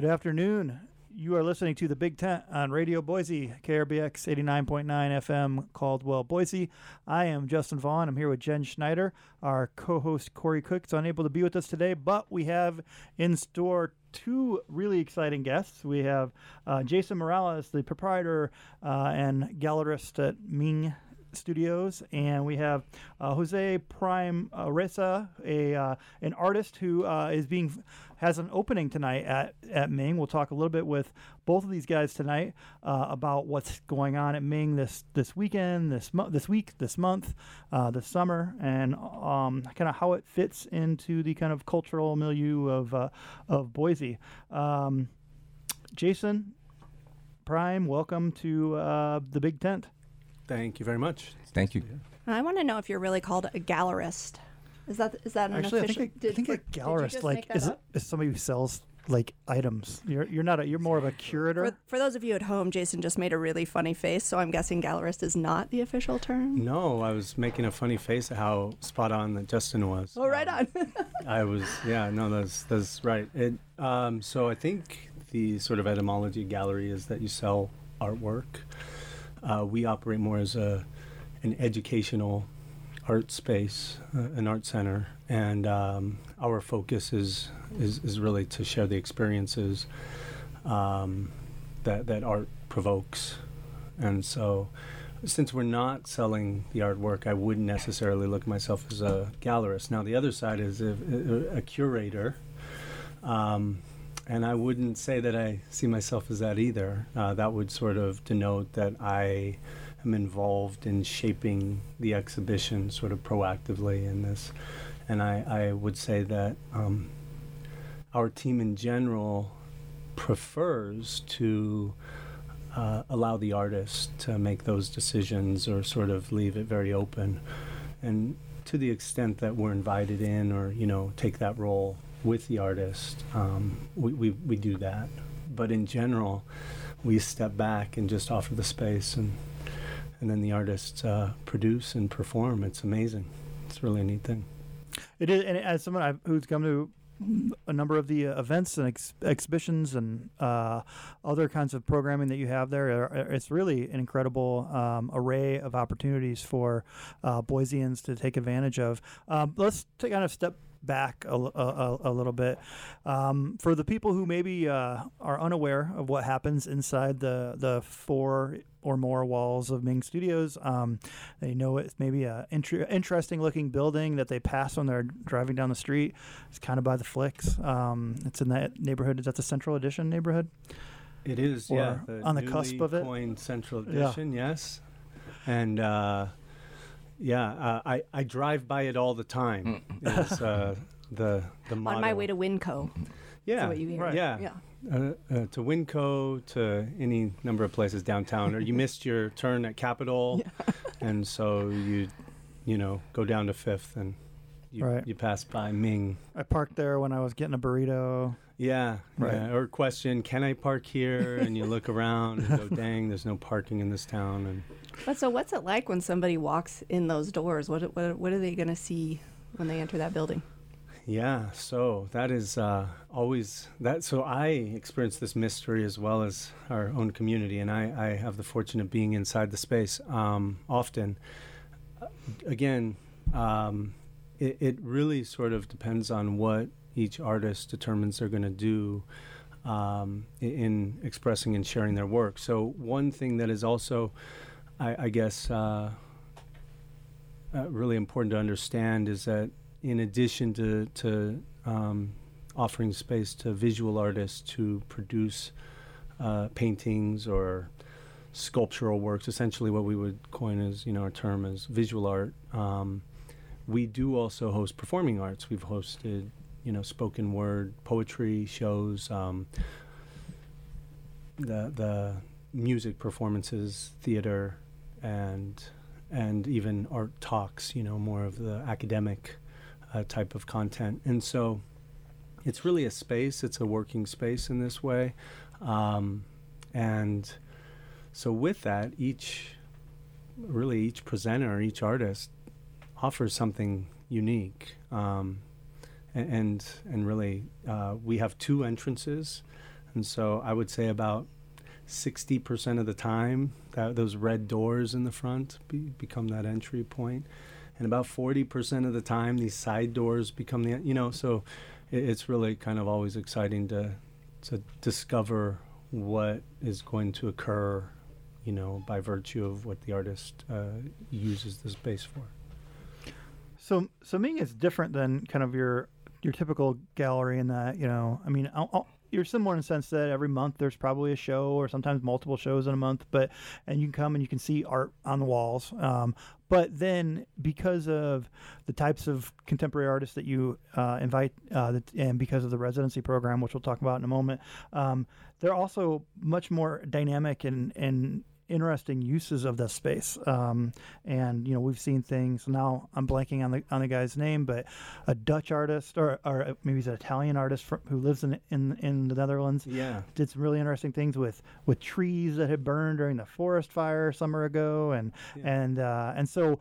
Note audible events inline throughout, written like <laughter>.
Good afternoon. You are listening to the Big Tent on Radio Boise, KRBX 89.9 FM, Caldwell, Boise. I am Justin Vaughn. I'm here with Jen Schneider. Our co host Corey Cook is unable to be with us today, but we have in store two really exciting guests. We have uh, Jason Morales, the proprietor uh, and gallerist at Ming Studios, and we have uh, Jose Prime uh, Reza, a uh, an artist who uh, is being has an opening tonight at at Ming. We'll talk a little bit with both of these guys tonight uh, about what's going on at Ming this this weekend, this month, this week, this month, uh, this summer, and um, kind of how it fits into the kind of cultural milieu of uh, of Boise. Um, Jason Prime, welcome to uh, the Big Tent. Thank you very much. Thank you. I want to know if you're really called a gallerist. Is that is that an Actually, I official? think, I, I think a did you gallerist like is, that is, is somebody who sells like items. You're you're not a you're more of a curator. For, for those of you at home, Jason just made a really funny face, so I'm guessing gallerist is not the official term. No, I was making a funny face at how spot on that Justin was. Oh, right Um, on. <laughs> I was, yeah, no, that's that's right. It, um, so I think the sort of etymology gallery is that you sell artwork. Uh, we operate more as a an educational art space, uh, an art center, and um, our focus is, is is really to share the experiences um, that that art provokes, and so. Since we're not selling the artwork, I wouldn't necessarily look at myself as a gallerist. Now, the other side is a, a, a curator, um, and I wouldn't say that I see myself as that either. Uh, that would sort of denote that I am involved in shaping the exhibition sort of proactively in this. And I, I would say that um, our team in general prefers to uh, allow the artist to make those decisions or sort of leave it very open. And to the extent that we're invited in or, you know, take that role with the artist, um, we, we, we do that. But in general, we step back and just offer the space and and then the artists uh, produce and perform. It's amazing. It's really a neat thing. It is, and as someone I've, who's come to a number of the uh, events and ex- exhibitions and uh, other kinds of programming that you have there, uh, it's really an incredible um, array of opportunities for uh, Boiseans to take advantage of. Um, let's take kind of step back a little bit um, for the people who maybe uh, are unaware of what happens inside the the four or more walls of Ming Studios. Um, they know it's maybe a inter- interesting looking building that they pass when they're driving down the street. It's kind of by the flicks. Um, it's in that neighborhood. Is that the Central Addition neighborhood? It is, Or yeah. on the cusp of it? Central Yeah. Addition, yes. And uh, yeah, uh, I I drive by it all the time. is uh, <laughs> the the motto. On my way to WinCo. yeah, what you hear. Right. yeah, Yeah. Uh, uh, to WinCo, to any number of places downtown, or you <laughs> missed your turn at Capitol, <laughs> and so you, you know, go down to Fifth, and you, Right. you pass by Ming. I parked there when I was getting a burrito. Yeah, Right. yeah. Or question, can I park here? And you look around and go, dang, there's no parking in this town. And But so, what's it like when somebody walks in those doors? What what what are they going to see when they enter that building? yeah, so that is uh, always that. So I experience this mystery as well as our own community, and I, I have the fortune of being inside the space um, often. Again, um, it, it really sort of depends on what each artist determines they're going to do um, in expressing and sharing their work. So one thing that is also, I, I guess, uh, uh, really important to understand is that in addition to, to um, offering space to visual artists to produce uh, paintings or sculptural works, essentially what we would coin as, you know, our term as visual art, um, we do also host performing arts. We've hosted, you know, spoken word poetry shows, um, the the music performances, theater, and and even art talks. You know, more of the academic uh, type of content. And so, it's really a space. It's a working space in this way, um, and so with that, each really each presenter, each artist offers something unique. Um, and and really, uh, we have two entrances And so I would say about 60% of the time that those red doors in the front be, become that entry point. And about 40% of the time these side doors become the you know so it, it's really kind of always exciting to to discover what is going to occur you know by virtue of what the artist uh, uses the space for. So, so Ming is different than kind of your your typical gallery in that you know, I mean, I'll, you're similar in the sense that every month there's probably a show or sometimes multiple shows in a month, but and you can come and you can see art on the walls. Um, but then because of the types of contemporary artists that you uh, invite, uh, and because of the residency program, which we'll talk about in a moment, um, they're also much more dynamic and and interesting uses of this space. Um, and you know, we've seen things. Now I'm blanking on the on the guy's name, but a Dutch artist or or maybe he's an Italian artist fr who lives in in in the Netherlands. yeah Did some really interesting things with with trees that had burned during the forest fire summer ago, and Yeah. and uh, and so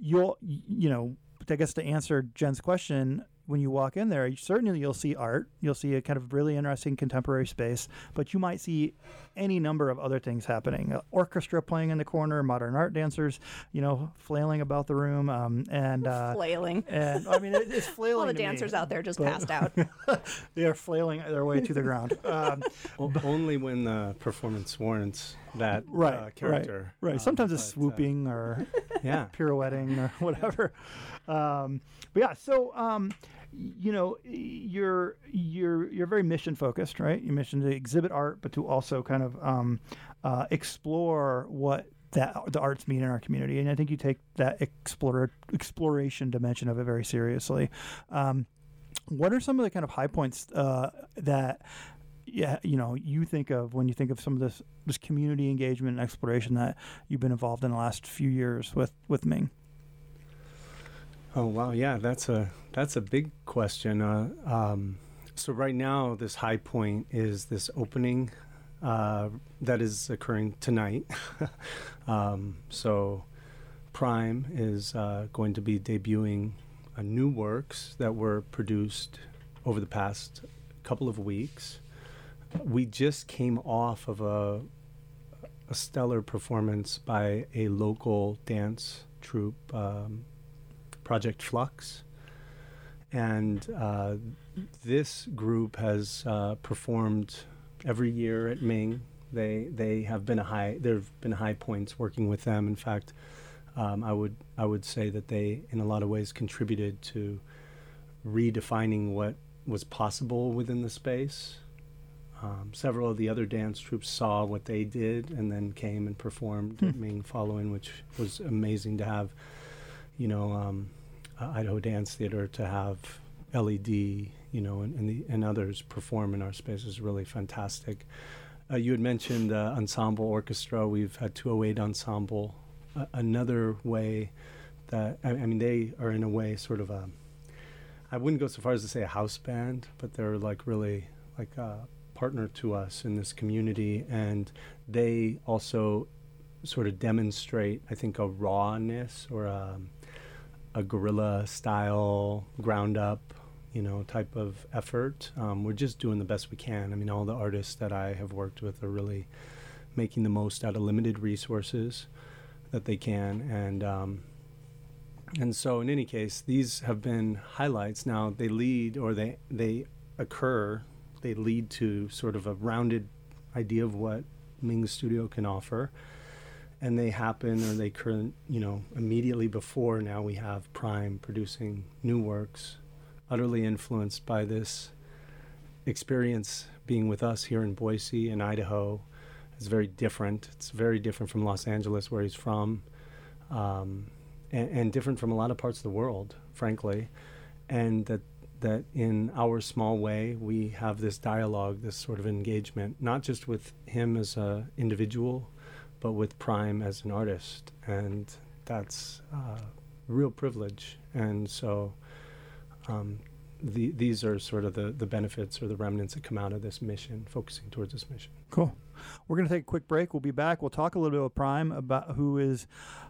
you'll you know. I guess to answer Jen's question, when you walk in there, you- certainly you'll see art. You'll see a kind of really interesting contemporary space, but you might see any number of other things happening. Uh, orchestra playing in the corner, modern art dancers, you know, flailing about the room, um, and <laughs> uh, Flailing. and I mean it, it's flailing. <laughs> All the to me, dancers out there just but- passed out. <laughs> they are flailing their way to the ground. Um, O- only when the performance warrants that right, uh, character right, right. Um, Sometimes it's but, uh, swooping or yeah pirouetting or whatever. Um, but yeah, so um, y- you know, you're you're you're very mission focused, right? You mission to exhibit art, but to also kind of um, uh, explore what that the arts mean in our community, and I think you take that explore exploration dimension of it very seriously. Um, what are some of the kind of high points uh, that yeah, you know, you think of when you think of some of this this community engagement and exploration that you've been involved in the last few years with with Ming? Oh wow, yeah, that's a that's a big question. Uh, um, so right now, this high point is this opening uh, that is occurring tonight. <laughs> um, so Prime is uh, going to be debuting uh, new works that were produced over the past couple of weeks. We just came off of a a stellar performance by a local dance troupe. Um, Project Flux. And uh, this group has uh, performed every year at Ming. They they have been a high. There have been high points working with them. In fact, um, I would I would say that they, in a lot of ways, contributed to redefining what was possible within the space. Um, several of the other dance troupes saw what they did and then came and performed at Hmm. Ming following, which was amazing to have you know, um, uh, Idaho Dance Theater to have LED, you know, and, and, the, and others perform in our space is really fantastic. Uh, you had mentioned uh, ensemble orchestra. We've had 208 ensemble. Uh, another way that I, I mean, they are in a way sort of a. I wouldn't go so far as to say a house band, but they're like really like a partner to us in this community, and they also sort of demonstrate, I think, a rawness or a, a guerrilla style, ground up, you know, type of effort. Um, we're just doing the best we can. I mean, all the artists that I have worked with are really making the most out of limited resources that they can, and um, and so in any case, these have been highlights. Now they lead or they they occur, they lead to sort of a rounded idea of what Ming Studio can offer and they happen or they current you know immediately before now we have prime producing new works utterly influenced by this experience being with us here in boise and idaho. It's very different. It's very different from los angeles where he's from um, and, and different from a lot of parts of the world frankly and that that in our small way we have this dialogue this sort of engagement not just with him as a individual but with Prime as an artist, and that's uh, real privilege. And so, um, the, these are sort of the, the benefits or the remnants that come out of this mission, focusing towards this mission. Cool. We're going to take a quick break. We'll be back. We'll talk a little bit with Prime about who is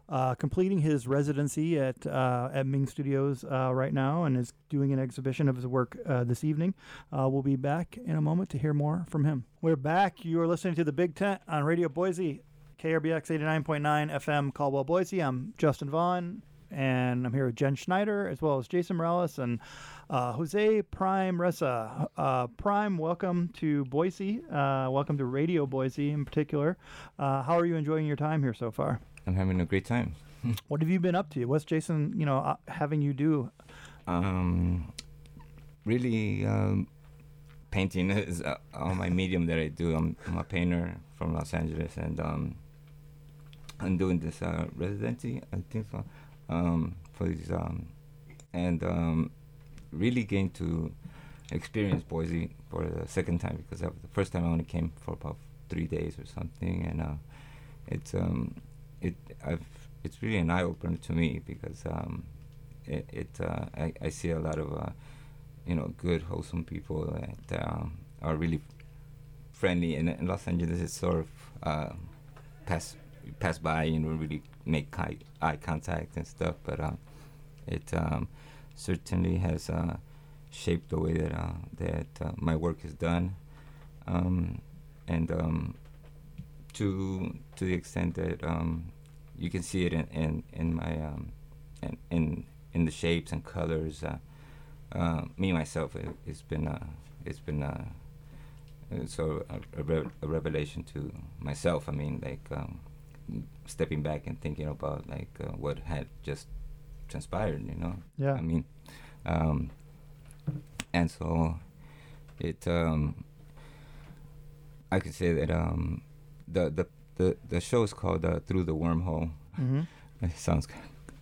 uh, completing his residency at uh, at Ming Studios uh, right now and is doing an exhibition of his work uh, this evening. Uh, we'll be back in a moment to hear more from him. We're back. You are listening to the Big Tent on Radio Boise, KRBX 89.9 FM, Caldwell, Boise. I'm Justin Vaughn, and I'm here with Jen Schneider as well as Jason Morales and uh, Jose Prime Reza. Uh, Prime, welcome to Boise. Uh, welcome to Radio Boise in particular. Uh, how are you enjoying your time here so far? I'm having a great time. <laughs> What have you been up to? What's Jason, you know, uh, having you do? Um, really, um, painting <laughs> is uh, all my medium that I do. I'm, I'm a painter from Los Angeles, and um, I'm doing this uh, residency, I think so, um, for these, um, and um, really getting to experience Boise for the second time because the first time I only came for about three days or something, and uh, it's um, it I've it's really an eye opener to me because um, it, it uh, I, I see a lot of uh, you know good wholesome people that um, are really friendly and in Los Angeles it's sort of uh, pass by and really make eye, eye contact and stuff but uh, it um, certainly has uh, shaped the way that uh, that uh, my work is done um, and um, to to the extent that um, you can see it in in, in my um, in, in in the shapes and colors. Uh, uh, me myself, it, has been it's been uh, so a, a, re- a, revelation to myself. I mean, like um, stepping back and thinking about like uh, what had just transpired. You know. Yeah. I mean, um, and so it. Um, I could say that um, the the the the show is called uh, Through the Wormhole. Mm-hmm. <laughs> It sounds,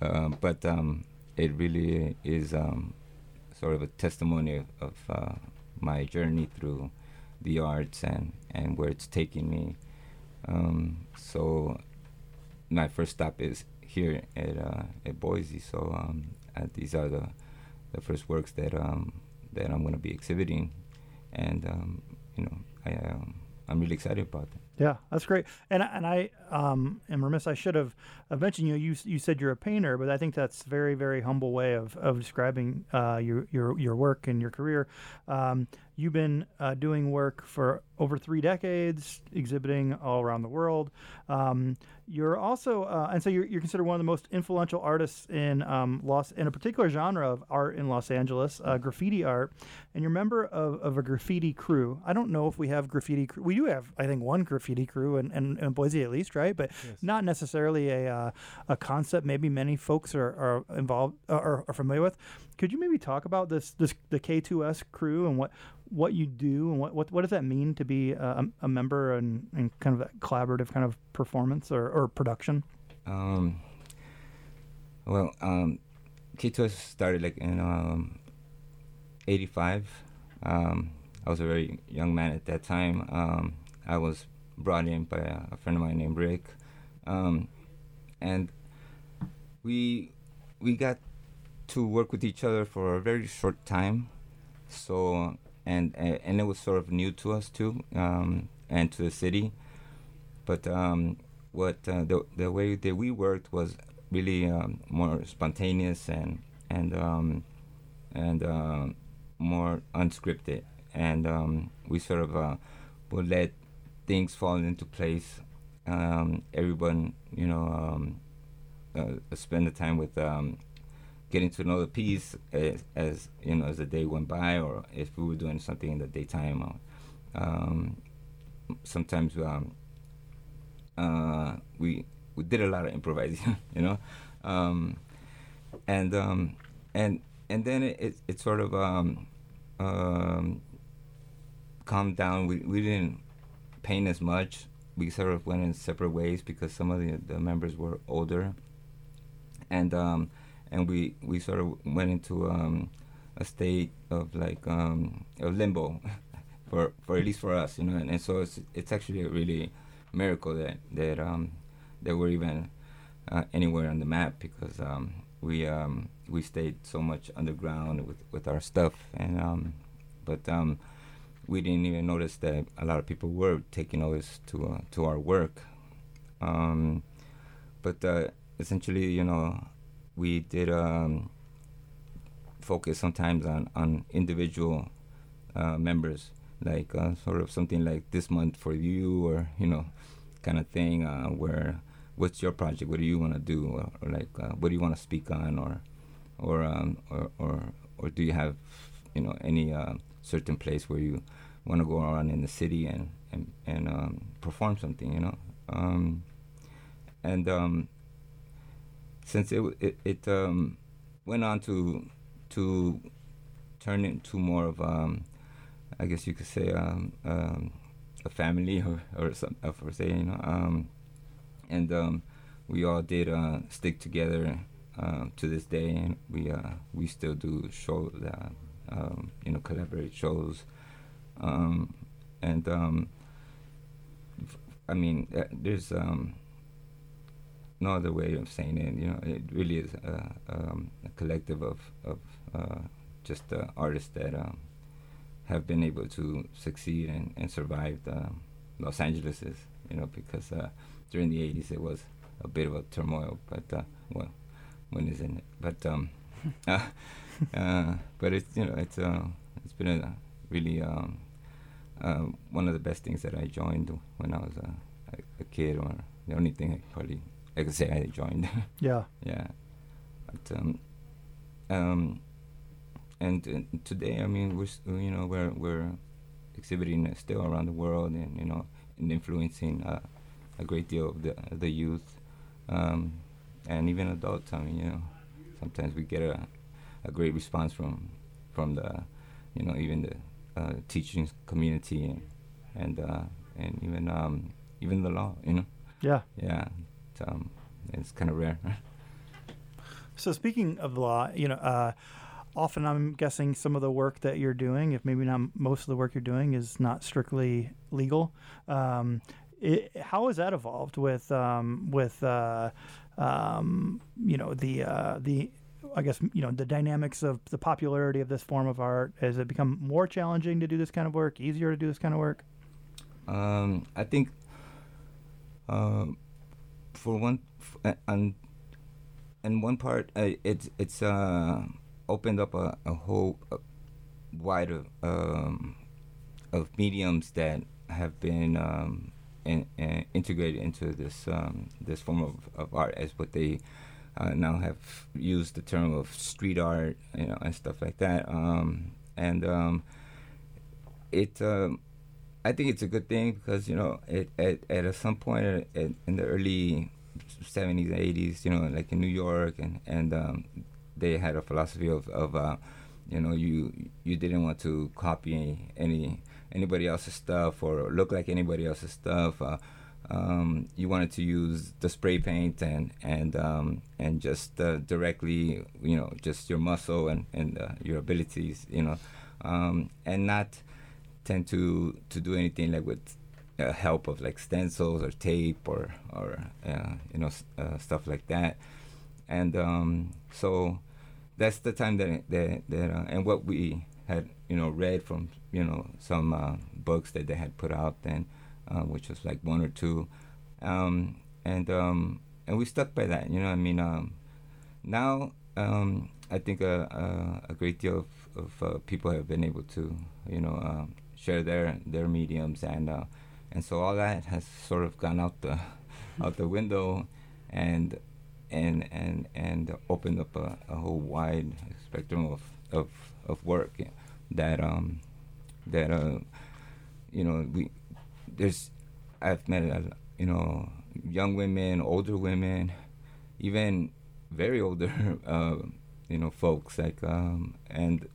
uh, but um, it really is um, sort of a testimony of, of uh, my journey through the arts and and where it's taking me. Um, so my first stop is here at uh, at Boise. So um, these are the the first works that um, that I'm going to be exhibiting, and um, you know I I'm really excited about them. Yeah, that's great. And and I um, am remiss. I should have mentioned you. You you said you're a painter, but I think that's very very humble way of, of describing uh, your your your work and your career. You've been uh, doing work for over three decades, exhibiting all around the world. Um, you're also, uh, and so you're, you're, considered one of the most influential artists in um, Los, in a particular genre of art in Los Angeles, uh, graffiti art. And you're a member of, of a graffiti crew. I don't know if we have graffiti crew. We do have, I think, one graffiti crew in, in, in Boise at least, right? But yes. not necessarily a uh, a concept. Maybe many folks are, are involved or are familiar with. Could you maybe talk about this this the K2S crew and what what you do and what, what, what does that mean to be a, a member and, and kind of that collaborative kind of performance or, or production? Um, well, um, K2S started like in um, 85. Um, I was a very young man at that time. Um, I was brought in by a, a friend of mine named Rick. Um, and we we got to work with each other for a very short time. So and and it was sort of new to us too, um, and to the city. But um, what uh, the the way that we worked was really um, more spontaneous and and um, and uh, more unscripted, and um, we sort of uh, would let things fall into place. Um, everyone, you know, uh, spend the time with getting to know the piece as, as, you know as the day went by, or if we were doing something in the daytime. Um, sometimes um, uh, we we did a lot of improvising, <laughs> you know, um, and um, and and then it, it, it sort of um, um, calmed down. We we didn't paint as much. We sort of went in separate ways because some of the, the members were older, and um, and we we sort of went into um, a state of like um, of limbo <laughs> for for at least for us, you know. And, and, so it's it's actually a really miracle that that um, that we're even uh, anywhere on the map because um, we um, we stayed so much underground with, with our stuff, and um, but um, we didn't even notice that a lot of people were taking notice to uh, to our work. Um, but uh, essentially, you know, we did um, focus sometimes on on individual uh, members, like uh, sort of something like this month for you, or you know, kind of thing uh, where what's your project? What do you want to do? Or, or like, uh, what do you want to speak on? Or, or, um, or, or, or do you have, you know, any uh, certain place where you want to go around in the city and and and um, perform something? You know, um, and um, since it it, it um, went on to to turn into more of um, I guess you could say um, um, a family <laughs> or or some or say you know um, and um, we all did uh, stick together uh, to this day, and we uh, we still do show uh, um, you know, collaborate shows, um, and um, I mean, uh, there's um, no other way of saying it. You know, it really is a, um, a collective of of uh, just artists that um, have been able to succeed and, and survive the Los Angeles you know, because during the 80s it was a bit of a turmoil, but uh, well, when isn't it? But um, uh, <laughs> uh, but it's you know it's uh, it's been a really um, uh, one of the best things that I joined when I was a, a, kid, or the only thing I probably I say I joined. <laughs> yeah. yeah. But um, um, and, and today, I mean, we're you know we're we're exhibiting still around the world, and you know, and influencing uh, a great deal of the the youth, um, and even adults. I mean, you know, sometimes we get a a great response from from the, you know, even the uh, teaching community and and uh, and even um, even the law. You know. Yeah. Yeah. It's, um, it's kind of rare. <laughs> so speaking of law, you know. Uh, often I'm guessing some of the work that you're doing, if maybe not most of the work you're doing, is not strictly legal. Um, it, how has that evolved with um, with uh, um, you know the uh, the I guess you know the dynamics of the popularity of this form of art? Has it become more challenging to do this kind of work? Easier to do this kind of work? Um, I think uh, for one, and and one part, uh, it's it's uh, opened up a, a whole wider um, of mediums that have been um, in, in integrated into this um, this form of, of art as what they uh, now have used the term of street art, you know, and stuff like that. Um, and um, it, um, I think it's a good thing because you know, it, at at some point at, in the early 70s, and 80s, you know, like in New York, and and um, they had a philosophy of of uh, you know, you you didn't want to copy any anybody else's stuff or look like anybody else's stuff. Uh, um, you wanted to use the spray paint and and um, and just uh, directly, you know, just your muscle and and uh, your abilities, you know, um, and not tend to to do anything like with uh, help of like stencils or tape or or uh, you know uh, stuff like that. And um, so that's the time that that, that uh, and what we had you know read from you know some uh, books that they had put out then, uh, which was like one or two, um, and um, and we stuck by that. You know, I mean, um, now um, I think a, a, a, great deal of, of people have been able to you know um, share their their mediums and uh, and so all that has sort of gone out the <laughs> out the window, and and and and opened up a, a whole wide spectrum of of of work that um that uh you know we there's I've met a, you know young women, older women, even very older <laughs> uh, you know folks like um and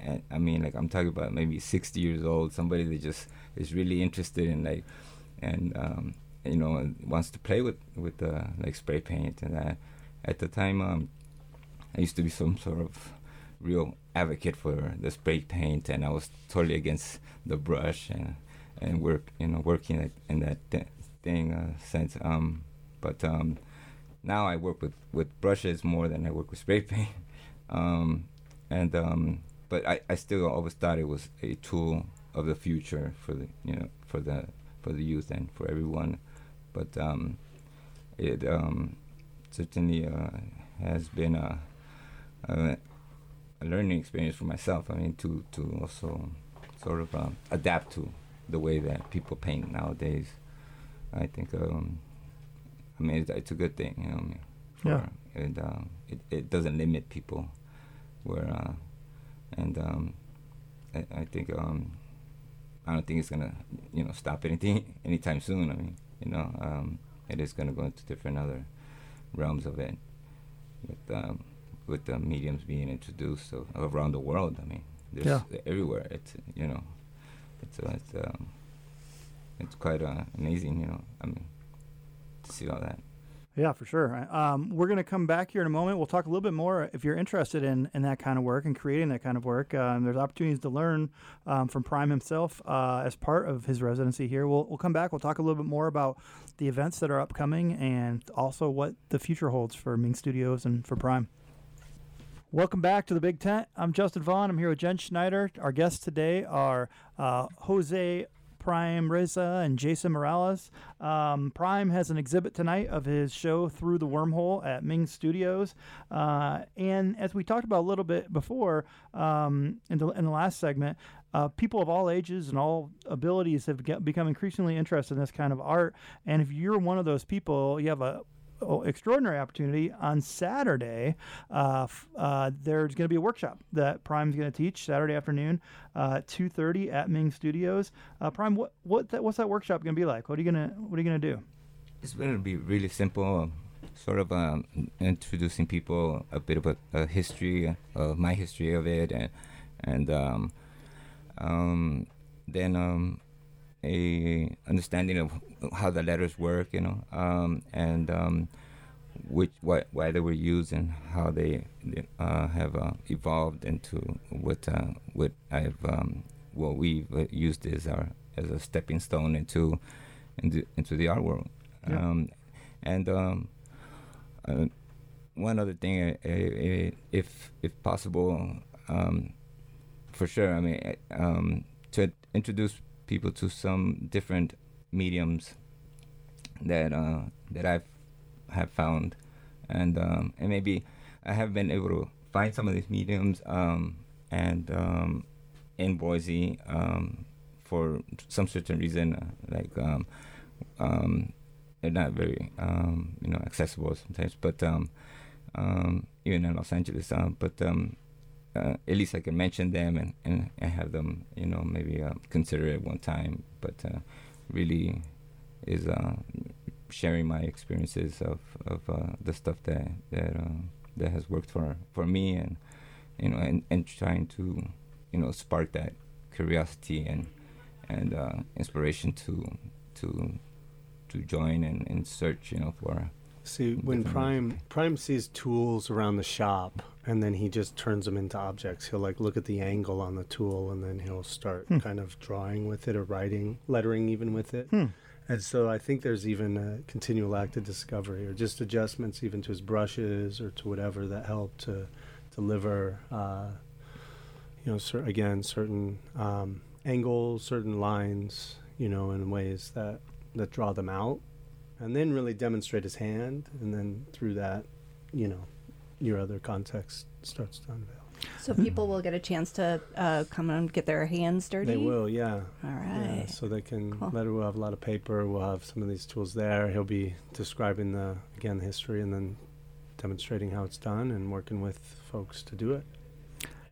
and I mean like I'm talking about maybe 60 years old somebody that just is really interested in like and um you know wants to play with with uh, like spray paint and that at the time um I used to be some sort of real advocate for the spray paint, and I was totally against the brush and and work, you know, working in that th- thing uh, sense. Um, but um, now I work with with brushes more than I work with spray paint. <laughs> Um, and um, but I, I still always thought it was a tool of the future for the you know for the for the youth and for everyone. But um, it um, certainly uh, has been a, a, a learning experience for myself. I mean, to to also sort of um, adapt to the way that people paint nowadays. I think um, I mean it's, it's a good thing, you know. Yeah. It, um, it it doesn't limit people, where uh, and um, I, I think um, I don't think it's gonna you know stop anything <laughs> anytime soon. I mean, you know, um, it is gonna go into different other realms of it, with um, with the mediums being introduced so, around the world. I mean, there's Yeah. everywhere. It's you know, it's uh, it's um, it's quite uh, amazing. You know, I mean, to see all that. Yeah, for sure. Um, we're going to come back here in a moment. We'll talk a little bit more if you're interested in, in that kind of work and creating that kind of work. Um, there's opportunities to learn um, from Prime himself uh, as part of his residency here. We'll, we'll come back. We'll talk a little bit more about the events that are upcoming and also what the future holds for Ming Studios and for Prime. Welcome back to the Big Tent. I'm Justin Vaughn. I'm here with Jen Schneider. Our guests today are uh, Jose Prime Reza and Jason Morales. Um, Prime has an exhibit tonight of his show Through the Wormhole at Ming Studios. Uh, and as we talked about a little bit before um, in, the, in the last segment, uh, people of all ages and all abilities have get, become increasingly interested in this kind of art. And if you're one of those people, you have a oh, extraordinary opportunity on Saturday. Uh, uh, there's going to be a workshop that Prime's going to teach Saturday afternoon, uh, two thirty at Ming Studios. Uh, Prime, what what that, what's that workshop going to be like? What are you gonna What are you gonna do? It's going to be really simple, sort of um, introducing people a bit of a, a history, uh, my history of it, and and um, um, then um, a understanding of how the letters work, you know, um, and um, which why, why they were used and how they uh, have uh, evolved into what uh, what I've um, what we've uh, used as our as a stepping stone into into, into the art world. Yeah. Um, and um, uh, one other thing, uh, if if possible, um, for sure. I mean, to introduce people to some different mediums that uh, that I've have found, and um, and maybe I have been able to find some of these mediums um, and um, in Boise um, for some certain reason, uh, like um, um, they're not very you know accessible sometimes, but even in Los Angeles, uh, but uh, at least I can mention them and, and, and have them, you know, maybe uh, consider it one time. But uh, really is uh, sharing my experiences of, of uh, the stuff that that uh, that has worked for for me, and you know, and, and trying to you know spark that curiosity and and uh, inspiration to to to join and, and search, you know, for See, when Prime Prime sees tools around the shop, and then he just turns them into objects. He'll like look at the angle on the tool, and then he'll start Hmm. kind of drawing with it or writing, lettering even with it. Hmm. And so I think there's even a continual act of discovery, or just adjustments even to his brushes or to whatever that help to deliver, uh, you know, cer- again certain um, angles, certain lines, you know, in ways that that draw them out and then really demonstrate his hand, and then through that, you know, your other context starts to unveil. So people will get a chance to uh, come and get their hands dirty. They will, yeah. All Yeah, so they can. Cool. Letter will have a lot of paper. We'll have some of these tools there. He'll be describing the again the history, and then demonstrating how it's done, and working with folks to do it.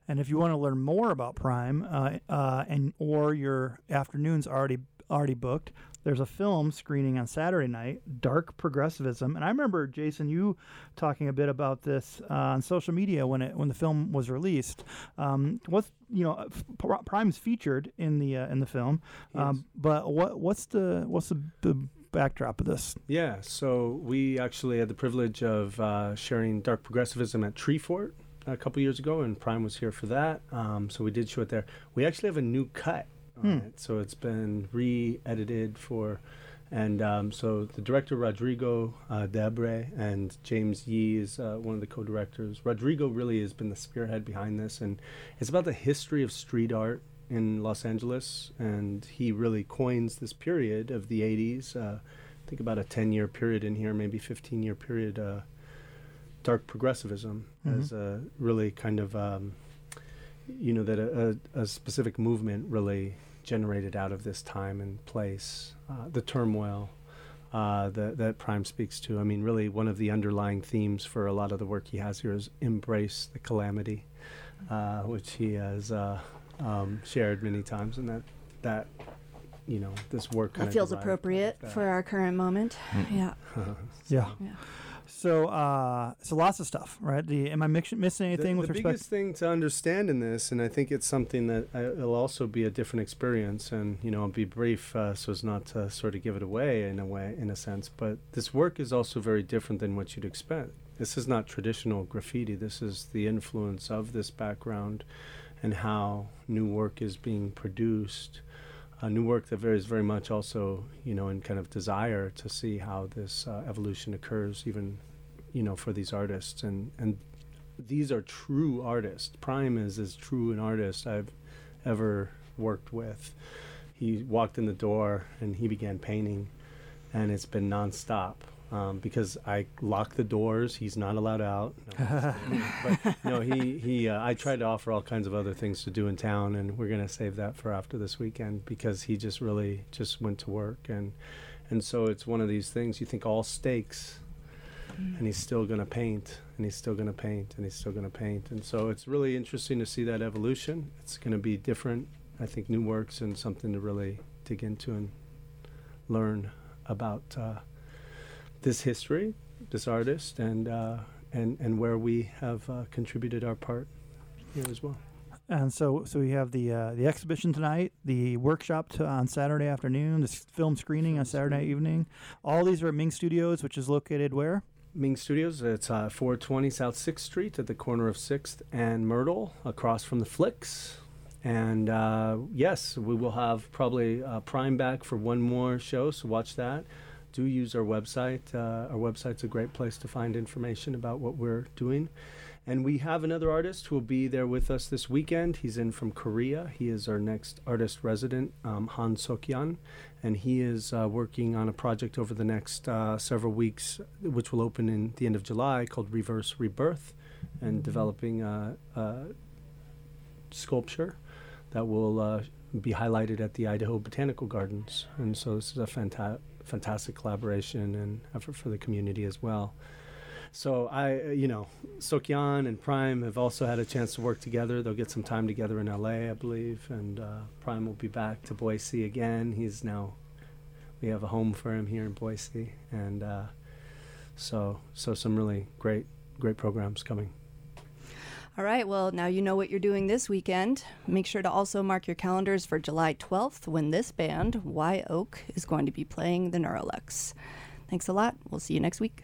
And if you want to learn more about Prime, uh, uh, and or your afternoons already already booked, there's a film screening on Saturday night, Dark Progressivism. And I remember Jason, you talking a bit about this uh, on social media when it when the film was released. Um, what's you know, f- Prime's featured in the uh, in the film, um, but what what's the what's the b- backdrop of this? Yeah, so we actually had the privilege of uh, sharing dark progressivism at Treefort a couple years ago, and Prime was here for that. Um, so we did show it there. We actually have a new cut Hmm. it, so it's been re-edited for And um, so the director Rodrigo uh, Debre and James Yee is uh, one of the co-directors. Rodrigo really has been the spearhead behind this, and it's about the history of street art in Los Angeles. And he really coins this period of the '80s. Uh, think about a 10-year period in here, maybe 15-year period. Uh, dark progressivism Mhm. as a really kind of um, you know that a, a, a specific movement really generated out of this time and place uh, the turmoil uh, that, that prime speaks to i mean really one of the underlying themes for a lot of the work he has here is embrace the calamity uh, which he has uh, um, shared many times and that that you know this work That kinda feels appropriate out for our current moment. <laughs> Yeah. Yeah. Yeah. So, uh, so lots of stuff, right? The am I mix- missing anything the, with the respect? biggest thing to understand in this, and I think it's something that uh, it'll also be a different experience, and you know, I'll be brief uh, so as not to sort of give it away in a way, in a sense. But this work is also very different than what you'd expect. This is not traditional graffiti. This is the influence of this background, and how new work is being produced. Uh, new work that varies very much also, you know, in kind of desire to see how this uh, evolution occurs, even, you know, for these artists. And, and these are true artists. Prime is as true an artist I've ever worked with. He walked in the door and he began painting, and it's been nonstop. Um, because I lock the doors, he's not allowed out. No, I'm just <laughs> kidding. but no, he he. Uh, I tried to offer all kinds of other things to do in town, and we're gonna save that for after this weekend because he just really just went to work, and and so it's one of these things. You think all stakes, and he's still gonna paint, and he's still gonna paint, and he's still gonna paint, and so it's really interesting to see that evolution. It's gonna be different. I think new works and something to really dig into and learn about uh, this history, this artist, and uh, and and where we have uh, contributed our part here as well. And so, so we have the uh, the exhibition tonight, the workshop to, on Saturday afternoon, the film screening on Saturday evening. All these are at Ming Studios, which is located where? Ming Studios. It's uh, 420 South Sixth Street at the corner of Sixth and Myrtle, across from the Flicks. And uh, yes, we will have probably uh, Prime back for one more show, so watch that. Do use our website. Uh, our website's a great place to find information about what we're doing. And we have another artist who will be there with us this weekend. He's in from Korea. He is our next artist resident, um, Han Sokyan, and he is uh, working on a project over the next uh, several weeks, which will open in the end of July, called Reverse Rebirth, and developing a, a sculpture that will uh, be highlighted at the Idaho Botanical Gardens. And so this is a fanta- fantastic collaboration and effort for the community as well. So I, you know, Sokyan and Prime have also had a chance to work together. They'll get some time together in LA, I believe, and uh, Prime will be back to Boise again. He's now, we have a home for him here in Boise, and uh, so so some really great great programs coming. All right, well, now you know what you're doing this weekend. Make sure to also mark your calendars for July 12th when this band, Y Oak, is going to be playing the Neurolux. Thanks a lot. We'll see you next week.